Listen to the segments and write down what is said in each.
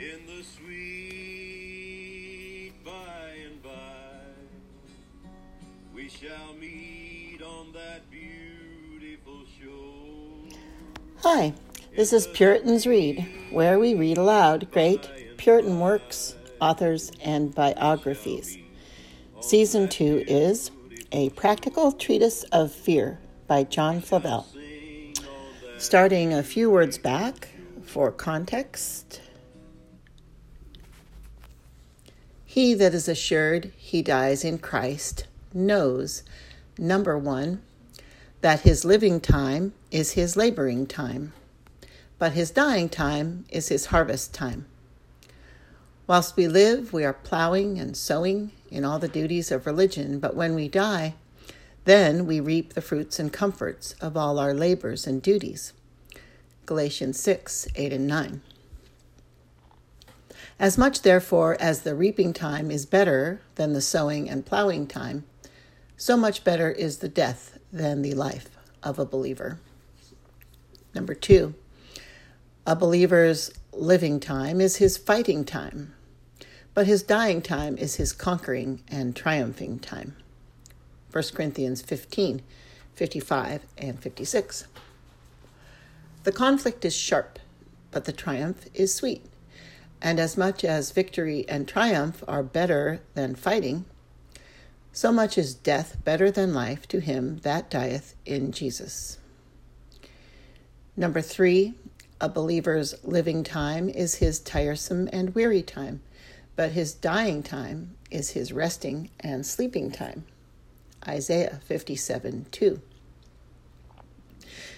in the sweet by and by. We shall meet on that beautiful shore. Hi, this is Puritans Read, where we read aloud great Puritan works, authors, and biographies. Season 2 is A Practical Treatise of Fear by John Flavel. Starting a few words back for context. He that is assured he dies in Christ knows, number one, that his living time is his laboring time, but his dying time is his harvest time. Whilst we live, we are plowing and sowing in all the duties of religion, but when we die, then we reap the fruits and comforts of all our labors and duties. Galatians 6 8 and 9. As much, therefore, as the reaping time is better than the sowing and plowing time, so much better is the death than the life of a believer. Number two, a believer's living time is his fighting time but his dying time is his conquering and triumphing time. 1 Corinthians 15 55 and 56. The conflict is sharp, but the triumph is sweet. And as much as victory and triumph are better than fighting, so much is death better than life to him that dieth in Jesus. Number three, a believer's living time is his tiresome and weary time but his dying time is his resting and sleeping time. Isaiah 57 2.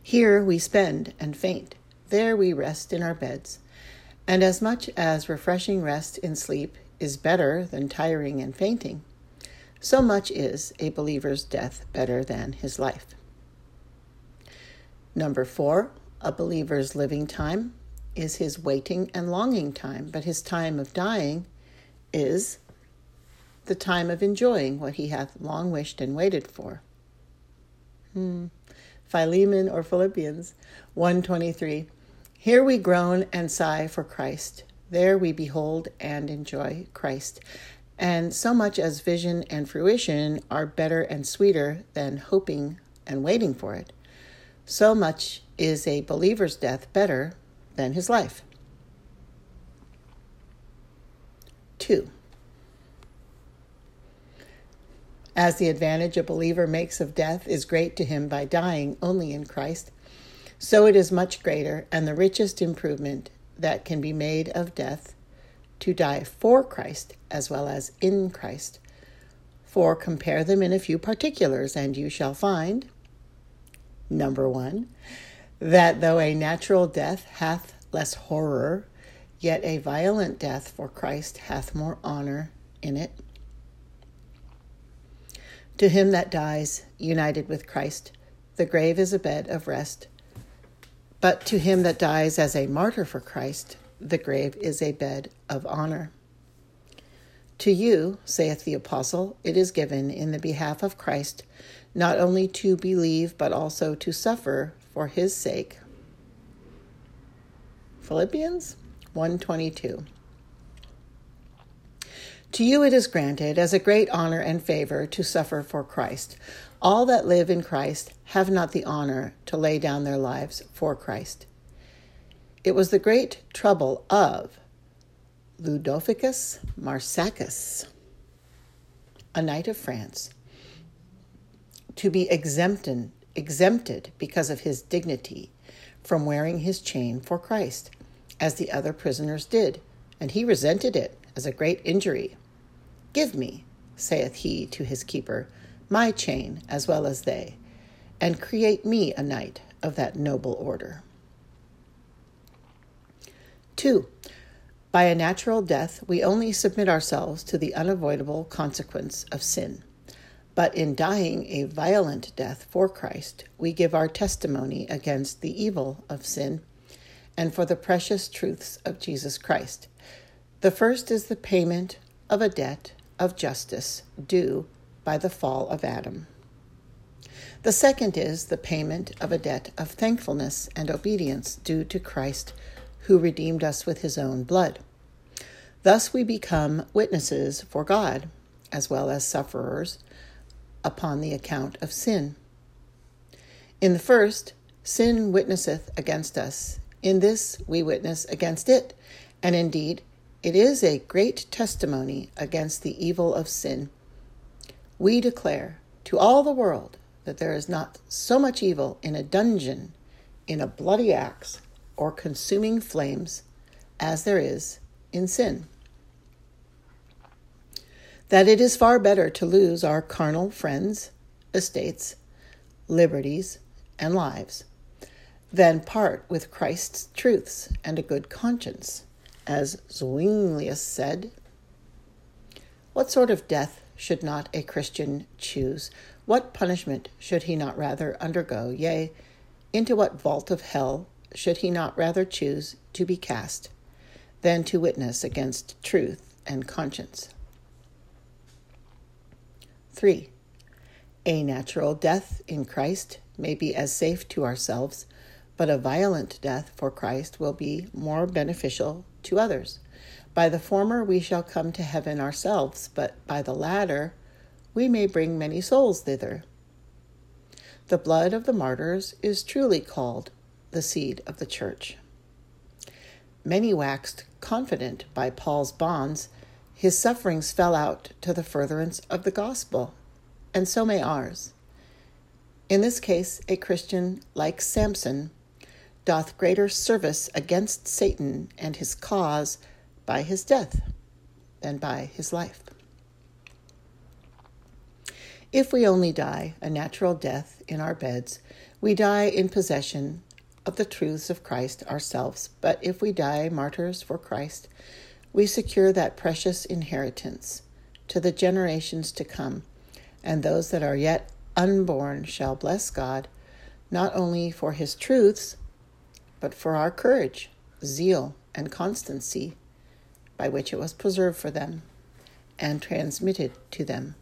Here we spend and faint, there we rest in our beds. And as much as refreshing rest in sleep is better than tiring and fainting, so much is a believer's death better than his life. Number four, a believer's living time is his waiting and longing time, but his time of dying is the time of enjoying what he hath long wished and waited for. Hmm. Philemon or Philippians 123. Here we groan and sigh for Christ. There we behold and enjoy Christ. And so much as vision and fruition are better and sweeter than hoping and waiting for it, so much is a believer's death better than his life. 2. As the advantage a believer makes of death is great to him by dying only in Christ, so it is much greater and the richest improvement that can be made of death to die for Christ as well as in Christ. For compare them in a few particulars, and you shall find number one, that though a natural death hath less horror Yet a violent death for Christ hath more honor in it. To him that dies united with Christ, the grave is a bed of rest. But to him that dies as a martyr for Christ, the grave is a bed of honor. To you, saith the apostle, it is given in the behalf of Christ not only to believe, but also to suffer for his sake. Philippians 122. To you it is granted as a great honor and favor to suffer for Christ. All that live in Christ have not the honor to lay down their lives for Christ. It was the great trouble of Ludovicus Marsacus, a knight of France, to be exempted, exempted because of his dignity from wearing his chain for Christ as the other prisoners did, and he resented it as a great injury. Give me, saith he to his keeper, my chain as well as they, and create me a knight of that noble order. 2. By a natural death, we only submit ourselves to the unavoidable consequence of sin. But in dying a violent death for Christ, we give our testimony against the evil of sin and for the precious truths of Jesus Christ. The first is the payment of a debt of justice due by the fall of Adam. The second is the payment of a debt of thankfulness and obedience due to Christ, who redeemed us with his own blood. Thus we become witnesses for God, as well as sufferers upon the account of sin. In the first, sin witnesseth against us. In this, we witness against it, and indeed, it is a great testimony against the evil of sin. We declare to all the world that there is not so much evil in a dungeon, in a bloody axe, or consuming flames as there is in sin. That it is far better to lose our carnal friends, estates, liberties, and lives than part with Christ's truths and a good conscience, as Zuinglius said. What sort of death should not a Christian choose? What punishment should he not rather undergo? Yea, into what vault of hell should he not rather choose to be cast than to witness against truth and conscience? 3. A natural death in Christ may be as safe to ourselves, but a violent death for Christ will be more beneficial to others. By the former we shall come to heaven ourselves, but by the latter we may bring many souls thither. The blood of the martyrs is truly called the seed of the church. Many waxed confident by Paul's bonds, his sufferings fell out to the furtherance of the gospel, and so may ours. In this case, a Christian, like Samson, doth greater service against Satan and his cause by his death than by his life. If we only die a natural death in our beds, we die in possession of the truths of Christ ourselves. But if we die martyrs for Christ, we secure that precious inheritance to the generations to come, and those that are yet unborn shall bless God, not only for his truths, but for our courage, zeal, and constancy by which it was preserved for them and transmitted to them.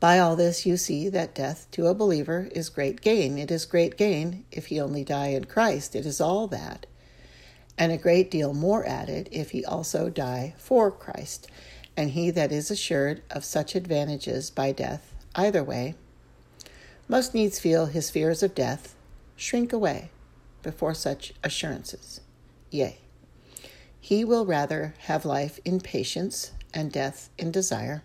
By all this, you see that death to a believer is great gain. It is great gain if he only die in Christ. It is all that, and a great deal more added if he also die for Christ. And he that is assured of such advantages by death, either way, must needs feel his fears of death shrink away before such assurances. Yea, he will rather have life in patience and death in desire.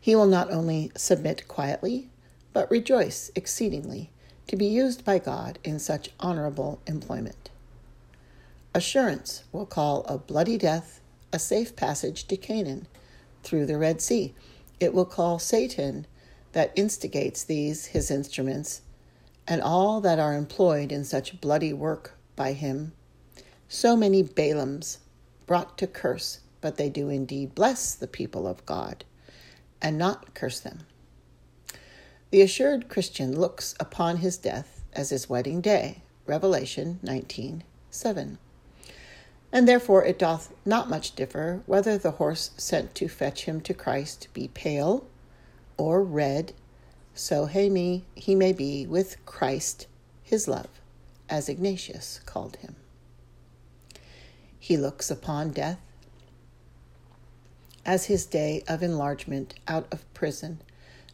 He will not only submit quietly, but rejoice exceedingly to be used by God in such honorable employment. Assurance will call a bloody death a safe passage to Canaan through the Red Sea. It will call Satan that instigates these his instruments and all that are employed in such bloody work by him. So many Balaams brought to curse, but they do indeed bless the people of God and not curse them. The assured Christian looks upon his death as his wedding day. Revelation 19 7. And therefore it doth not much differ whether the horse sent to fetch him to Christ be pale or red so he may, he may be with Christ, his love, as Ignatius called him. He looks upon death as his day of enlargement out of prison,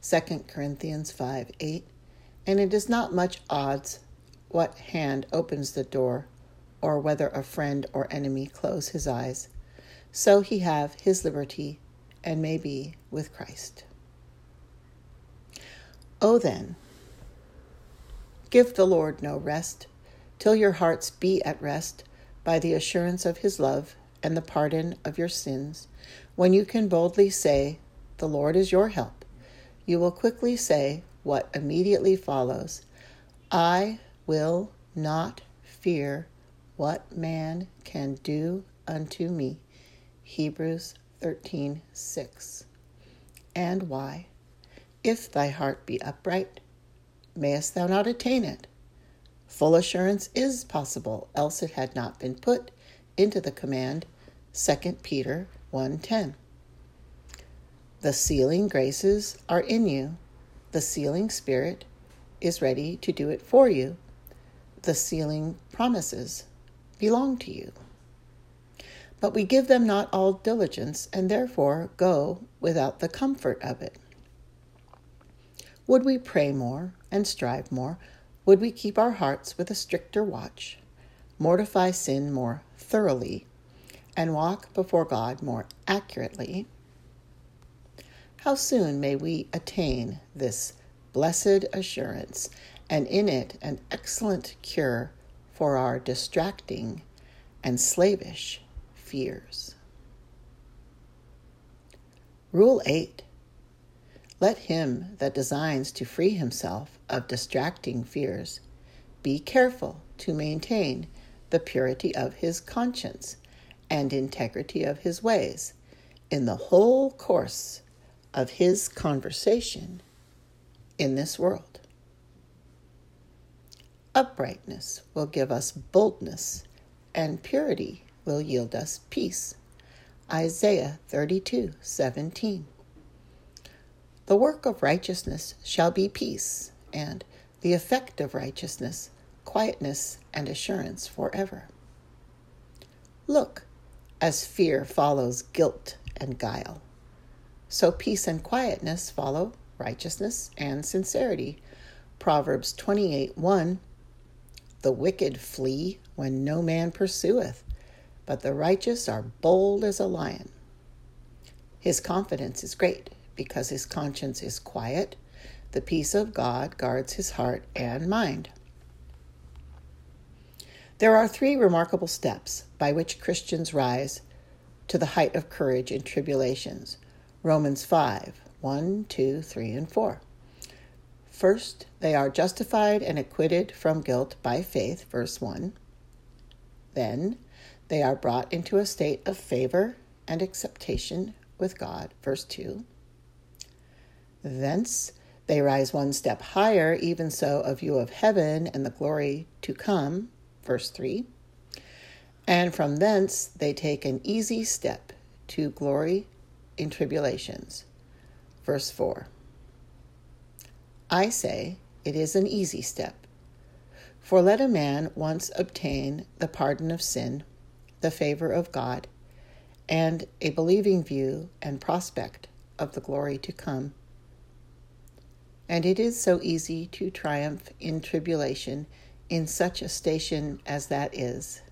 2 Corinthians 5 8, and it is not much odds what hand opens the door, or whether a friend or enemy close his eyes. So he have his liberty and may be with Christ. O then, give the Lord no rest till your hearts be at rest by the assurance of his love and the pardon of your sins. When you can boldly say, The Lord is your help, you will quickly say what immediately follows I will not fear what man can do unto me. Hebrews 13 6. And why? If thy heart be upright, mayest thou not attain it? Full assurance is possible, else it had not been put into the command 2 Peter 1:10. The sealing graces are in you. The sealing spirit is ready to do it for you. The sealing promises belong to you. But we give them not all diligence, and therefore go without the comfort of it. Would we pray more and strive more? Would we keep our hearts with a stricter watch, mortify sin more thoroughly, and walk before God more accurately? How soon may we attain this blessed assurance, and in it an excellent cure for our distracting and slavish fears. Rule 8 Let him that designs to free himself of distracting fears be careful to maintain the purity of his conscience and integrity of his ways in the whole course of his conversation in this world. Uprightness will give us boldness, and purity will yield us peace. Isaiah 32 17. The work of righteousness shall be peace, and the effect of righteousness, quietness and assurance forever. Look, as fear follows guilt and guile, so peace and quietness follow righteousness and sincerity. Proverbs 28 1 the wicked flee when no man pursueth, but the righteous are bold as a lion. His confidence is great because his conscience is quiet. The peace of God guards his heart and mind. There are three remarkable steps by which Christians rise to the height of courage in tribulations. Romans 5 1, 2, 3, and 4. First, they are justified and acquitted from guilt by faith, verse 1. Then, they are brought into a state of favor and acceptation with God, verse 2. Thence, they rise one step higher, even so, a view of heaven and the glory to come, verse 3. And from thence, they take an easy step to glory in tribulations, verse 4. I say it is an easy step. For let a man once obtain the pardon of sin, the favor of God, and a believing view and prospect of the glory to come. And it is so easy to triumph in tribulation in such a station as that is,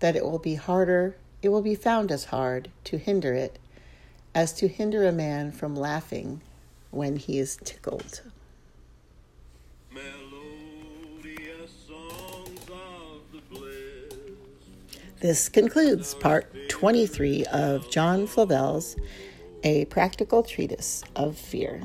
that it will be harder, it will be found as hard to hinder it as to hinder a man from laughing when he is tickled. This concludes part 23 of John Flavel's A Practical Treatise of Fear.